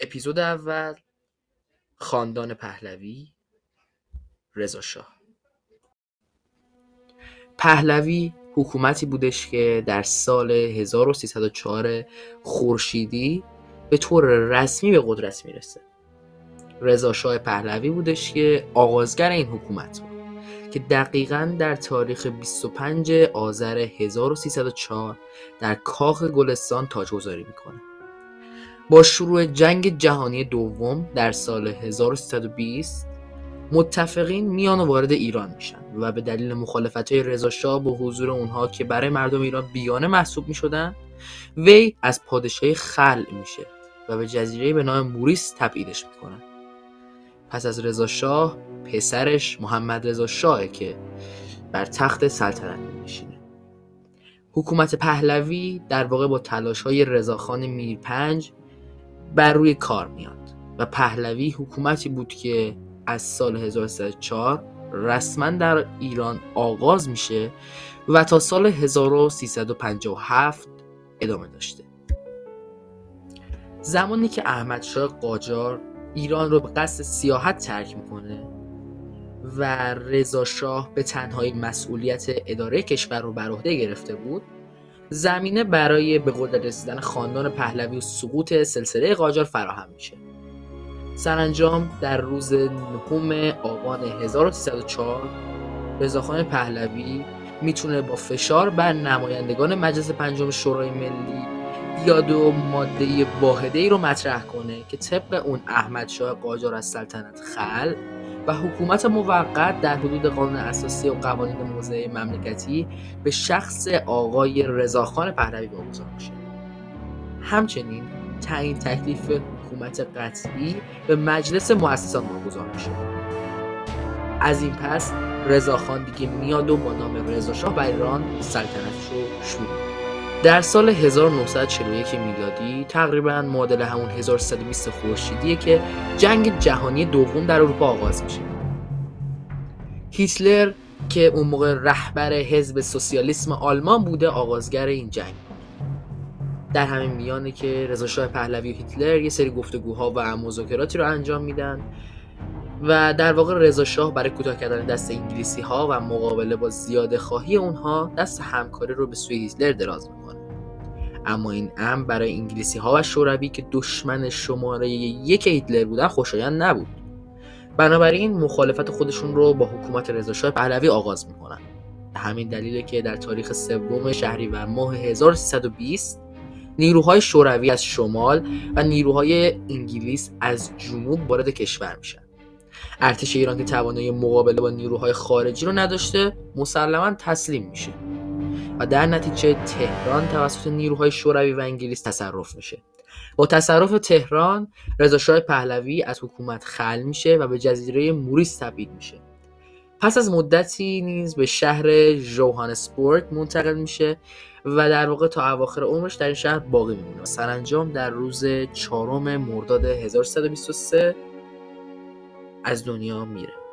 اپیزود اول خاندان پهلوی رضا شاه. پهلوی حکومتی بودش که در سال 1304 خورشیدی به طور رسمی به قدرت می‌رسه. رضا شاه پهلوی بودش که آغازگر این حکومت بود که دقیقا در تاریخ 25 آذر 1304 در کاخ گلستان تاجگذاری می‌کنه. با شروع جنگ جهانی دوم در سال 1320 متفقین میان وارد ایران میشن و به دلیل مخالفت های رضا با حضور اونها که برای مردم ایران بیانه محسوب می‌شدن وی از پادشاهی خلع میشه و به جزیره به نام موریس تبعیدش می‌کنن. پس از رضا شاه پسرش محمد رضا شاه که بر تخت سلطنت میشینه حکومت پهلوی در واقع با تلاش های رضاخان میرپنج بر روی کار میاد. و پهلوی حکومتی بود که از سال 1304 رسما در ایران آغاز میشه و تا سال 1357 ادامه داشته. زمانی که احمد شاه قاجار ایران رو به قصد سیاحت ترک می‌کنه و رضا شاه به تنهایی مسئولیت اداره کشور رو بر عهده گرفته بود زمینه برای به قدرت رسیدن خاندان پهلوی و سقوط سلسله قاجار فراهم میشه. سرانجام در روز نهم آبان 1304 رضاخان پهلوی می‌تونه با فشار بر نمایندگان مجلس پنجم شورای ملی بیاد و ماده واحده ای رو مطرح کنه که طبق اون احمد شاه قاجار از سلطنت خل و حکومت موقت در حدود قانون اساسی و قوانین موضع مملکتی به شخص آقای رضاخان پهلوی واگذار میشه. همچنین تعیین تکلیف حکومت قطعی به مجلس مؤسسان واگذار میشه. از این پس رضاخان دیگه میاد و با نام رضا شاه بر ایران سلطنتش رو شروع در سال 1941 میلادی تقریبا معادل همون 1320 خورشیدیه که جنگ جهانی دوم در اروپا آغاز میشه. هیتلر که اون موقع رهبر حزب سوسیالیسم آلمان بوده آغازگر این جنگ در همین میانه که رضا شاه پهلوی و هیتلر یه سری گفتگوها و مذاکراتی رو انجام میدن. و در واقع رضا شاه برای کوتاه کردن دست انگلیسی ها و مقابله با زیاده خواهی اونها دست همکاری رو به سوی هیتلر دراز می‌کنه. اما این امر برای انگلیسی ها و شوروی که دشمن شماره یک هیتلر بودن خوشایند نبود. بنابراین مخالفت خودشون رو با حکومت رضا شاه پهلوی آغاز می‌کنن. همین دلیله که در تاریخ سوم شهریور ماه 1320 نیروهای شوروی از شمال و نیروهای انگلیس از جنوب وارد کشور میشن. ارتش ایران که توانایی مقابله با نیروهای خارجی رو نداشته مسلما تسلیم میشه. و در نتیجه تهران توسط نیروهای شوروی و انگلیس تصرف میشه. با تصرف تهران رضا پهلوی از حکومت خل میشه و به جزیره موریس تبعید میشه. پس از مدتی نیز به شهر جوهانسبورگ منتقل میشه و در واقع تا اواخر عمرش در این شهر باقی میمونه. سرانجام در روز چهارم مرداد 1323 از دنیا میره.